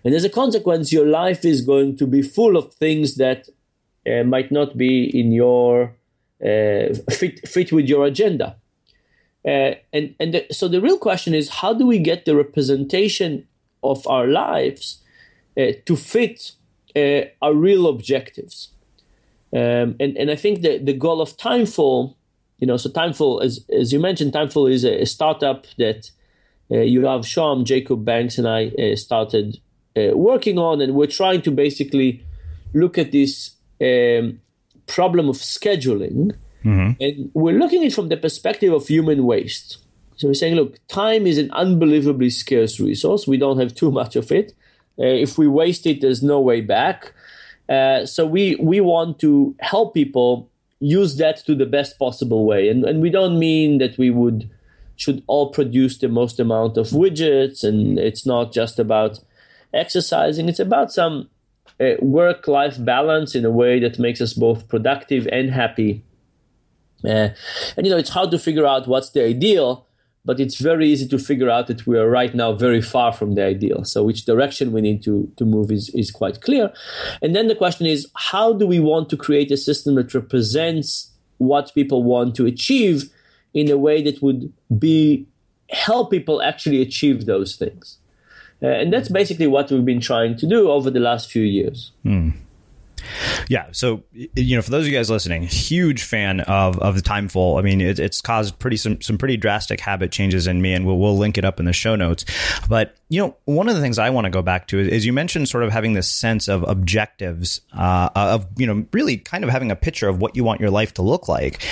[SPEAKER 2] And as a consequence, your life is going to be full of things that uh, might not be in your uh, fit fit with your agenda. Uh, and and the, so the real question is how do we get the representation of our lives uh, to fit uh, our real objectives? Um, and and I think the the goal of Timeful, you know, so Timeful as as you mentioned, Timeful is a, a startup that uh, Yoav Shoham, Jacob Banks, and I uh, started working on, and we're trying to basically look at this. Um, problem of scheduling, mm-hmm. and we're looking at it from the perspective of human waste. So we're saying, look, time is an unbelievably scarce resource. We don't have too much of it. Uh, if we waste it, there's no way back. Uh, so we we want to help people use that to the best possible way, and and we don't mean that we would should all produce the most amount of widgets, and it's not just about exercising. It's about some work life balance in a way that makes us both productive and happy. Uh, and you know, it's hard to figure out what's the ideal, but it's very easy to figure out that we are right now very far from the ideal. So, which direction we need to, to move is, is quite clear. And then the question is how do we want to create a system that represents what people want to achieve in a way that would be help people actually achieve those things? Uh, and that's basically what we've been trying to do over the last few years.
[SPEAKER 1] Hmm. Yeah. So, you know, for those of you guys listening, huge fan of, of the Timeful. I mean, it, it's caused pretty some, some pretty drastic habit changes in me, and we'll, we'll link it up in the show notes. But, you know, one of the things I want to go back to is, is, you mentioned sort of having this sense of objectives, uh, of, you know, really kind of having a picture of what you want your life to look like.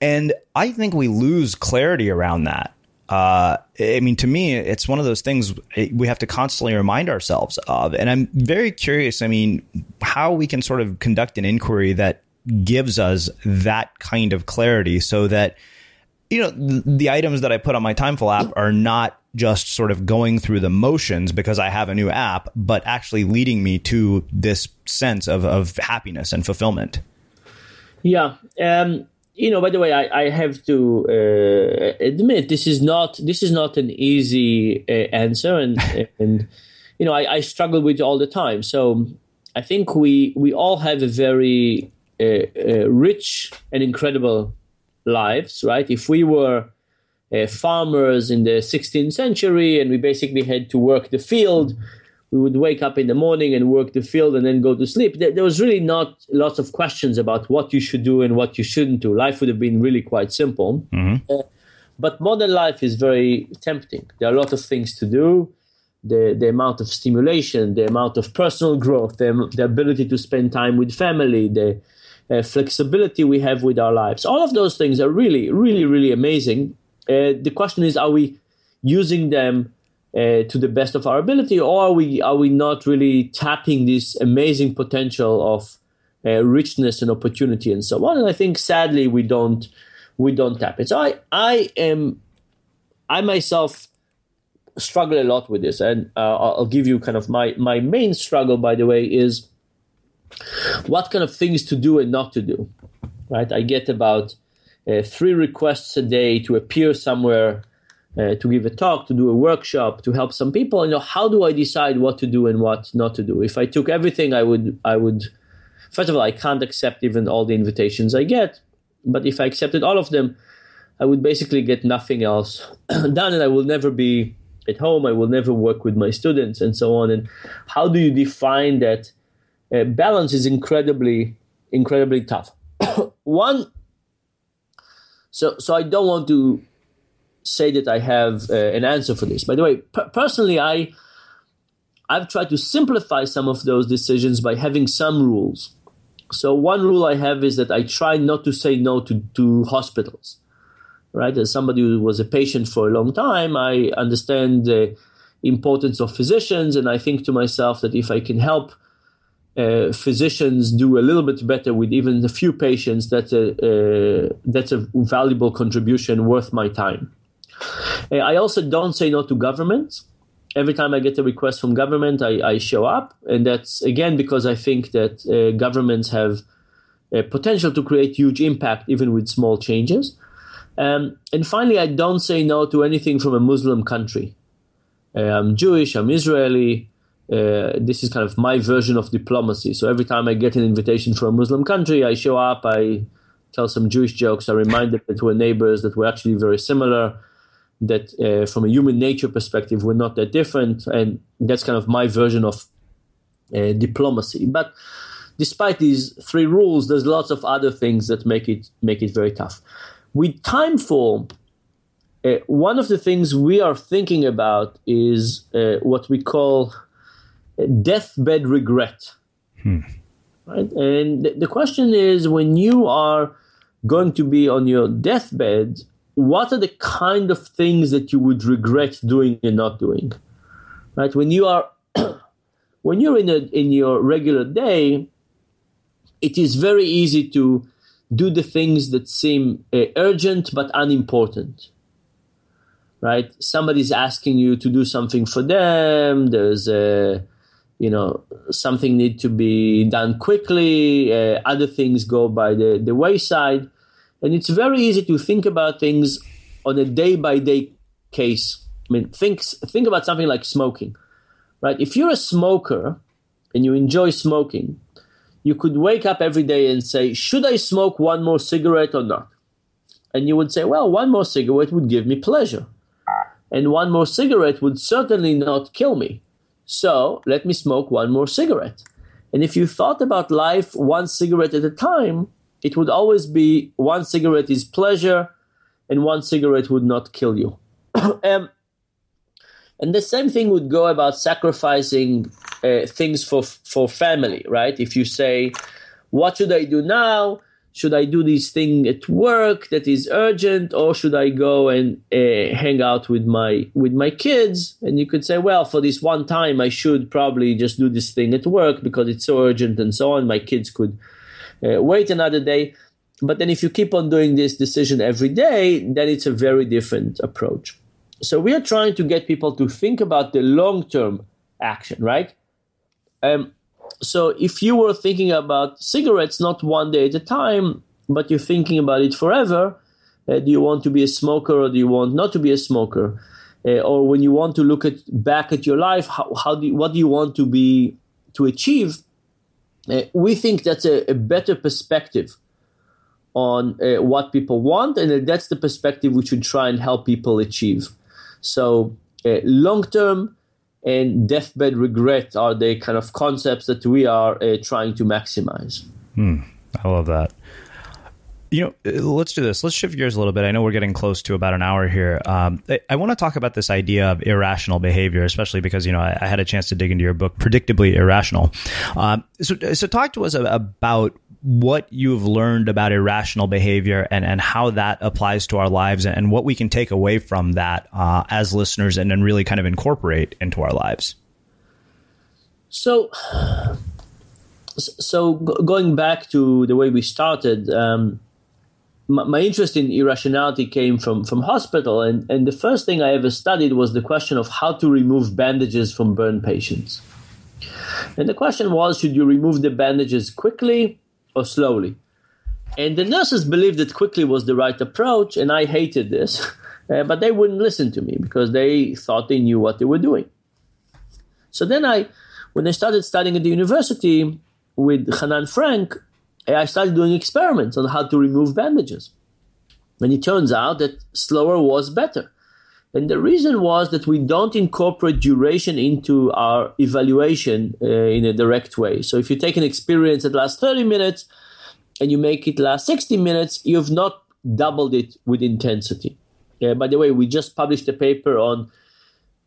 [SPEAKER 1] And I think we lose clarity around that uh, I mean, to me, it's one of those things we have to constantly remind ourselves of. And I'm very curious, I mean, how we can sort of conduct an inquiry that gives us that kind of clarity so that, you know, the, the items that I put on my Timeful app are not just sort of going through the motions because I have a new app, but actually leading me to this sense of, of happiness and fulfillment.
[SPEAKER 2] Yeah. Um, you know, by the way, I, I have to uh, admit this is not this is not an easy uh, answer, and <laughs> and you know I, I, struggle with it all the time. So I think we we all have a very uh, uh rich and incredible lives, right? If we were uh, farmers in the 16th century and we basically had to work the field we would wake up in the morning and work the field and then go to sleep. There, was really not lots of questions about what you should do and what you shouldn't do. Life would have been really quite simple. Mm-hmm. Uh, but modern life is very tempting. There are a lot of things to do. The, the amount of stimulation, the amount of personal growth, the, the ability to spend time with family, the uh, flexibility we have with our lives. All of those things are really, really, really amazing. Uh, the question is, are we using them uh, to the best of our ability, or are we are we not really tapping this amazing potential of uh, richness and opportunity and so on? And I think sadly we don't we don't tap it. So I I am I myself struggle a lot with this, and uh, I'll give you kind of my my main struggle. By the way, is what kind of things to do and not to do. Right, I get about uh, three requests a day to appear somewhere uh, to give a talk, to do a workshop, to help some people. You know, how do I decide what to do and what not to do? If I took everything, I would, I would. First of all, I can't accept even all the invitations I get. But if I accepted all of them, I would basically get nothing else <clears throat> done, and I will never be at home. I will never work with my students, and so on. And how do you define that? Uh, balance is incredibly, incredibly tough. <coughs> One. So, so I don't want to say that I have uh, an answer for this. By the way, personally, I I've tried to simplify some of those decisions by having some rules. So one rule I have is that I try not to say no to, to hospitals. Right, as somebody who was a patient for a long time, I understand the importance of physicians, and I think to myself that if I can help uh, physicians do a little bit better with even a few patients, that's a uh, that's a valuable contribution worth my time. Uh, I also don't say no to government. Every time I get a request from government, I, I show up, and that's again because I think that uh, governments have a potential to create huge impact even with small changes. Um, and finally, I don't say no to anything from a Muslim country. Uh, I'm Jewish, I'm Israeli. Uh, this is kind of my version of diplomacy. So every time I get an invitation from a Muslim country, I show up, I tell some Jewish jokes, I remind them that we're neighbors, that we're actually very similar that uh, from a human nature perspective we're not that different. And that's kind of my version of uh, diplomacy. But despite these three rules there's lots of other things that make it make it very tough. With Timeful uh, one of the things we are thinking about is uh, what we call deathbed regret. Hmm. right? And th- the question is when you are going to be on your deathbed what are the kind of things that you would regret doing and not doing? Right? When you are <clears throat> when you're in a in your regular day it is very easy to do the things that seem uh, urgent but unimportant. Right? Somebody's asking you to do something for them. There's a you know something need to be done quickly. Uh, other things go by the, the wayside and it's very easy to think about things on a day by day case. I mean, think, think about something like smoking, right? If you're a smoker and you enjoy smoking, you could wake up every day and say, Should I smoke one more cigarette or not? And you would say, Well, one more cigarette would give me pleasure. And one more cigarette would certainly not kill me. So let me smoke one more cigarette. And if you thought about life one cigarette at a time, it would always be one cigarette is pleasure and one cigarette would not kill you. <clears throat> um, and the same thing would go about sacrificing uh, things for for family, right? If you say, "What should I do now? Should I do this thing at work that is urgent, or should I go and uh, hang out with my with my kids?" And you could say, "Well, for this one time, I should probably just do this thing at work because it's so urgent and so on. My kids could." Uh, wait another day. But then if you keep on doing this decision every day, then it's a very different approach. So we are trying to get people to think about the long term action, right? Um, so if you were thinking about cigarettes not one day at a time, but you're thinking about it forever. Uh, do you want to be a smoker or do you want not to be a smoker? Uh, or when you want to look at back at your life, how, how do what do you want to be to achieve? Uh, we think that's a, a better perspective on uh, what people want, and that's the perspective we should try and help people achieve. So, uh, long term and deathbed regret are the kind of concepts that we are uh, trying to maximize.
[SPEAKER 4] Hmm. I love that. You know, uh, let's do this. Let's shift gears a little bit. I know we're getting close to about an hour here. Um, I, I want to talk about this idea of irrational behavior, especially because you know I, I had a chance to dig into your book, "Predictably Irrational." Um, so, so talk to us about what you've learned about irrational behavior and, and how that applies to our lives and what we can take away from that uh, as listeners and then really kind of incorporate into our lives.
[SPEAKER 2] So, so going back to the way we started, um, my, my, interest in irrationality came from from hospital, and and the first thing I ever studied was the question of how to remove bandages from burn patients. And the question was, should you remove the bandages quickly or slowly? And the nurses believed that quickly was the right approach, and I hated this, uh, <laughs> but they wouldn't listen to me because they thought they knew what they were doing. So then I, when I started studying at the university, with Hanan Frenk, I started doing experiments on how to remove bandages. And it turns out that slower was better. And the reason was that we don't incorporate duration into our evaluation uh, in a direct way. So if you take an experience that lasts 30 minutes and you make it last 60 minutes, you've not doubled it with intensity. Uh, by the way, we just published a paper on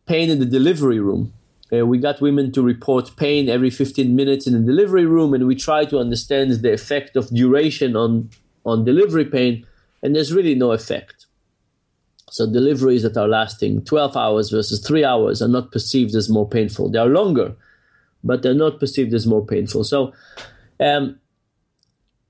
[SPEAKER 2] pain in the delivery room. Uh, we got women to report pain every 15 minutes in the delivery room, and we try to understand the effect of duration on, on delivery pain, and there's really no effect. So, deliveries that are lasting 12 hours versus three hours are not perceived as more painful. They are longer, but they're not perceived as more painful. So, um,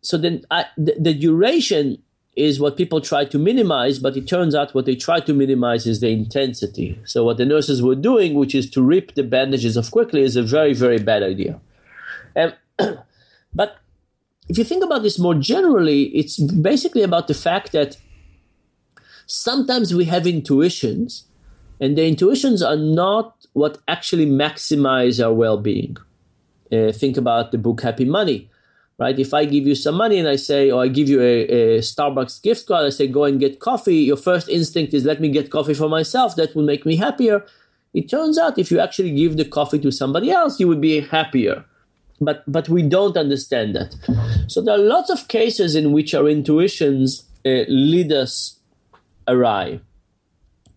[SPEAKER 2] so then I, the, the duration is what people try to minimize, but it turns out what they try to minimize is the intensity. So what the nurses were doing, which is to rip the bandages off quickly, is a very, very bad idea. Um, <clears throat> but if you think about this more generally, it's basically about the fact that sometimes we have intuitions, and the intuitions are not what actually maximize our well-being. Uh, think about the book Happy Money right? If I give you some money and I say, or I give you a, a, Starbucks gift card, I say, go and get coffee, your first instinct is, let me get coffee for myself. That will make me happier. It turns out if you actually give the coffee to somebody else, you would be happier. But, but we don't understand that. So there are lots of cases in which our intuitions uh, lead us awry.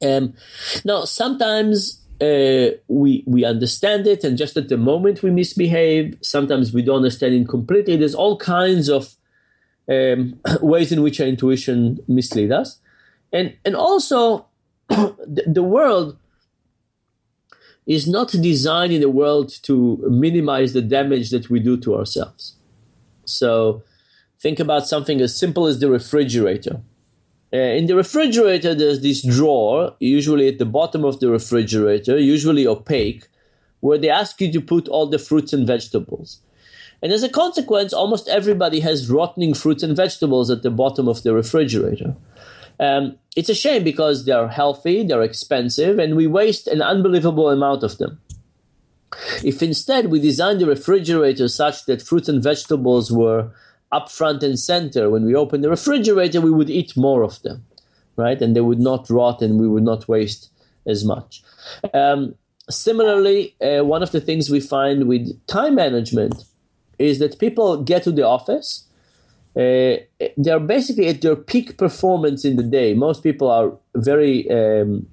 [SPEAKER 2] Um, now, sometimes uh, we we understand it, and just at the moment we misbehave. Sometimes we don't understand it completely. There's all kinds of um, <clears throat> ways in which our intuition mislead us, and and also <clears throat> the, the world is not designed in the world to minimize the damage that we do to ourselves. So think about something as simple as the refrigerator. Uh, in the refrigerator, there's this drawer, usually at the bottom of the refrigerator, usually opaque, where they ask you to put all the fruits and vegetables. And as a consequence, almost everybody has rotting fruits and vegetables at the bottom of the refrigerator. Um, it's a shame because they're healthy, they're expensive, and we waste an unbelievable amount of them. If instead we designed the refrigerator such that fruits and vegetables were up front and center. When we open the refrigerator, we would eat more of them, right? And they would not rot and we would not waste as much. Um, similarly, uh, one of the things we find with time management is that people get to the office. Uh, they're basically at their peak performance in the day. Most people are very, um,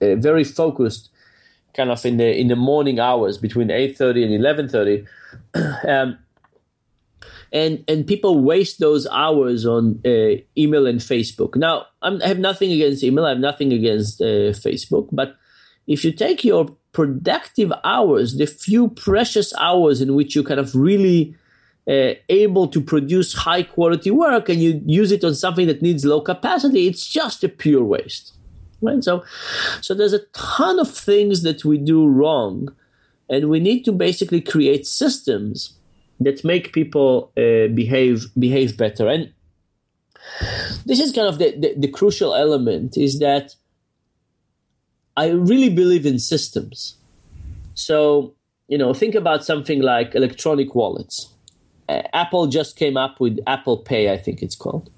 [SPEAKER 2] uh, very focused, kind of in the in the morning hours between eight thirty and eleven thirty. <clears throat> um, and and people waste those hours on uh, email and Facebook. Now, I'm, i have nothing against email. I have nothing against uh, Facebook. But if you take your productive hours, the few precious hours in which you kind of really uh, able to produce high quality work, and you use it on something that needs low capacity, it's just a pure waste. Right. So, so there's a ton of things that we do wrong, and we need to basically create systems that make people uh, behave behave better. And this is kind of the, the, the crucial element is that I really believe in systems. So, you know, think about something like electronic wallets. Uh, Apple just came up with Apple Pay, I think it's called,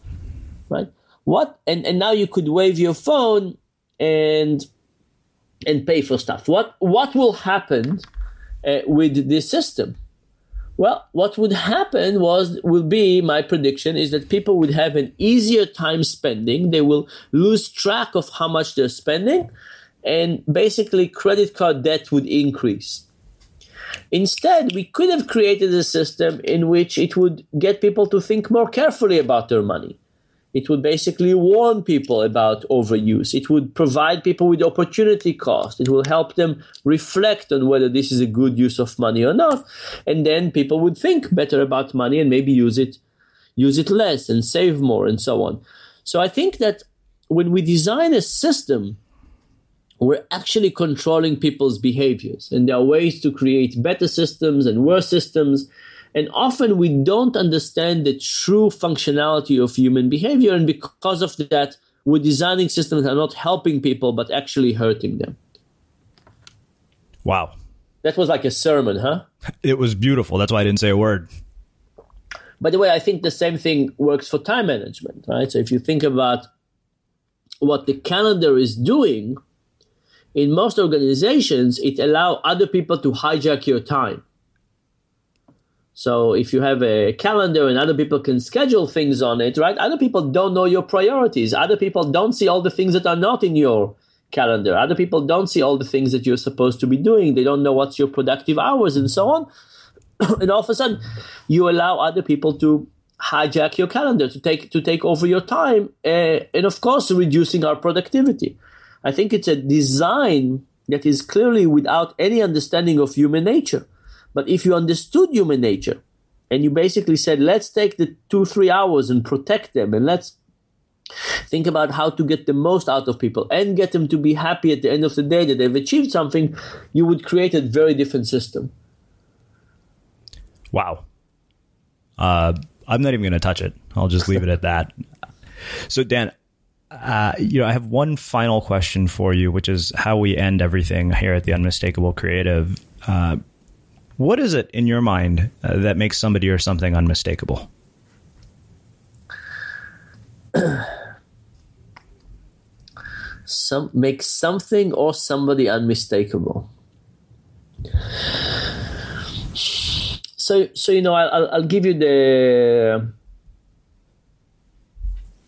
[SPEAKER 2] right? What and, and now you could wave your phone and and pay for stuff. What what will happen uh, with this system? Well, what would happen was will be my prediction is that people would have an easier time spending. They will lose track of how much they're spending, and basically credit card debt would increase. Instead, we could have created a system in which it would get people to think more carefully about their money. It would basically warn people about overuse. It would provide people with opportunity cost. It will help them reflect on whether this is a good use of money or not. And then people would think better about money and maybe use it, use it less and save more and so on. So I think that when we design a system, we're actually controlling people's behaviors. And there are ways to create better systems and worse systems and often we don't understand the true functionality of human behavior. And because of that, we're designing systems that are not helping people, but actually hurting them.
[SPEAKER 4] Wow.
[SPEAKER 2] That was like a sermon, huh?
[SPEAKER 4] It was beautiful. That's why I didn't say a word.
[SPEAKER 2] By the way, I think the same thing works for time management, right? So if you think about what the calendar is doing, in most organizations, it allows other people to hijack your time. So if you have a calendar and other people can schedule things on it, right? Other people don't know your priorities. Other people don't see all the things that are not in your calendar. Other people don't see all the things that you're supposed to be doing. They don't know what's your productive hours and so on. <clears throat> and all of a sudden, you allow other people to hijack your calendar to take to take over your time, uh, and of course, reducing our productivity. I think it's a design that is clearly without any understanding of human nature. But if you understood human nature and you basically said, let's take the two, three hours and protect them and let's think about how to get the most out of people and get them to be happy at the end of the day that they've achieved something, you would create a very different system.
[SPEAKER 4] Wow. Uh, I'm not even going to touch it. I'll just leave it at that. So, Dan, uh, you know, I have one final question for you, which is how we end everything here at the Unmistakable Creative. Uh, what is it in your mind uh, that makes somebody or something unmistakable?
[SPEAKER 2] Some make something or somebody unmistakable. So, so you know, I'll, I'll give you the.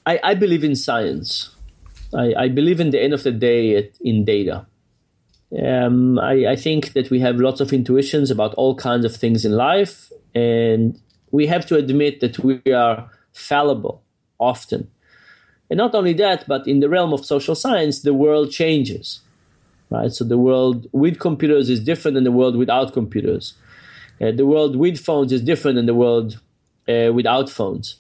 [SPEAKER 2] I, I believe in science. I, I believe in the end of the day in data. Um, I, I, think that we have lots of intuitions about all kinds of things in life, and we have to admit that we are fallible often. And not only that, but in the realm of social science, the world changes. Right? So the world with computers is different than the world without computers. Uh, the world with phones is different than the world uh, without phones.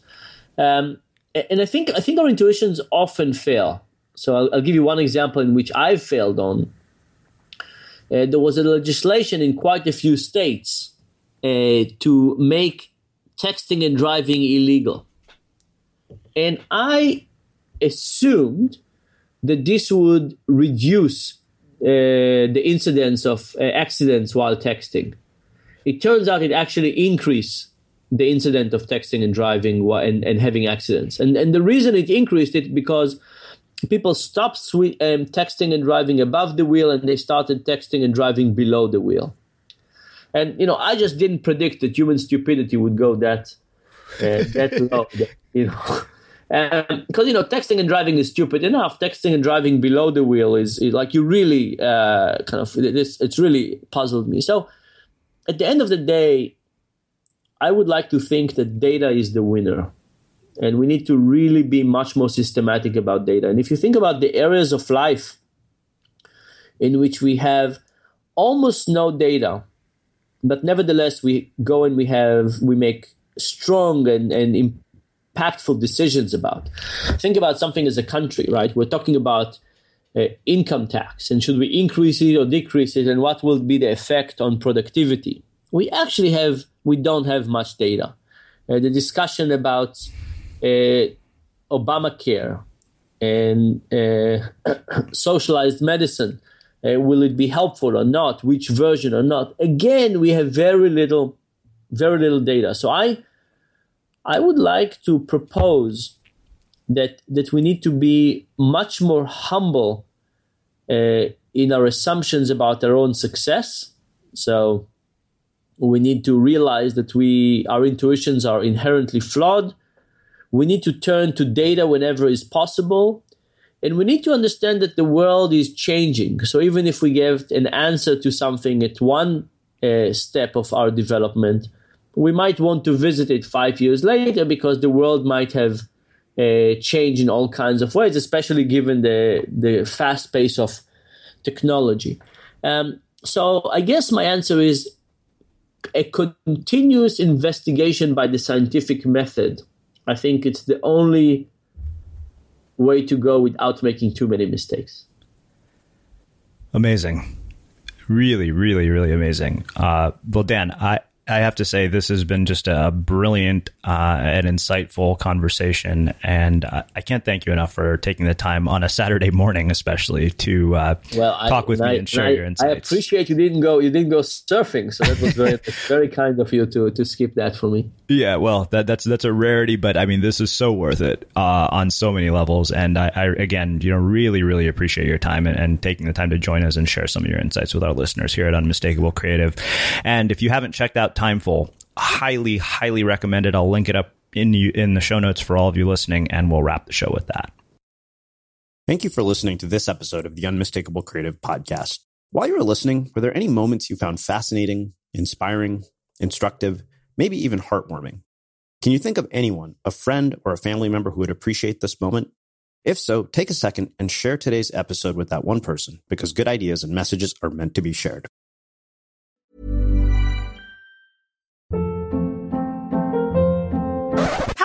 [SPEAKER 2] Um, and I think I think our intuitions often fail. So I'll, I'll give you one example in which I've failed on uh, there was a legislation in quite a few states uh, to make texting and driving illegal. And I assumed that this would reduce uh, the incidence of uh, accidents while texting. It turns out it actually increased the incident of texting and driving and, and having accidents. And, and the reason it increased it because people stopped swe- um, texting and driving above the wheel and they started texting and driving below the wheel. And you know, I just didn't predict that human stupidity would go that uh, that <laughs> low. You know, because um, you know, texting and driving is stupid enough. Texting and driving below the wheel is, is like you really uh, kind of this. It's really puzzled me. So, at the end of the day, I would like to think that data is the winner and we need to really be much more systematic about data. And if you think about the areas of life in which we have almost no data, but nevertheless we go and we have we make strong and, and impactful decisions about. Think about something as a country, right? We're talking about uh, income tax and should we increase it or decrease it and what will be the effect on productivity. We actually have we don't have much data. Uh, the discussion about Obamacare and uh, <clears throat> socialized medicine, uh, will it be helpful or not? Which version or not? Again, we have very little, very little data. So I, I would like to propose that that we need to be much more humble uh, in our assumptions about our own success. So we need to realize that we our intuitions are inherently flawed. We need to turn to data whenever is possible. And we need to understand that the world is changing. So even if we give an answer to something at one uh, step of our development, we might want to visit it five years later because the world might have uh, changed in all kinds of ways, especially given the, the fast pace of technology. Um, so I guess my answer is a continuous investigation by the scientific method. I think it's the only way to go without making too many mistakes.
[SPEAKER 4] Amazing. Really, really, really amazing. Uh, well, Dan, I, I have to say this has been just a brilliant uh, and insightful conversation, and I can't thank you enough for taking the time on a Saturday morning, especially to uh, well, talk I, with me I, and share
[SPEAKER 2] I,
[SPEAKER 4] your insights.
[SPEAKER 2] I appreciate you didn't go you didn't go surfing, so that was very <laughs> very kind of you to to skip that for me.
[SPEAKER 4] Yeah, well, that, that's that's a rarity, but I mean, this is so worth it uh, on so many levels, and I, I, again, you know, really, really appreciate your time and, and taking the time to join us and share some of your insights with our listeners here at Unmistakable Creative. And if you haven't checked out Timeful, highly, highly recommended. I'll link it up in you, in the show notes for all of you listening, and we'll wrap the show with that.
[SPEAKER 1] Thank you for listening to this episode of the Unmistakable Creative Podcast. While you were listening, were there any moments you found fascinating, inspiring, instructive, maybe even heartwarming? Can you think of anyone, a friend or a family member who would appreciate this moment? If so, take a second and share today's episode with that one person because good ideas and messages are meant to be shared.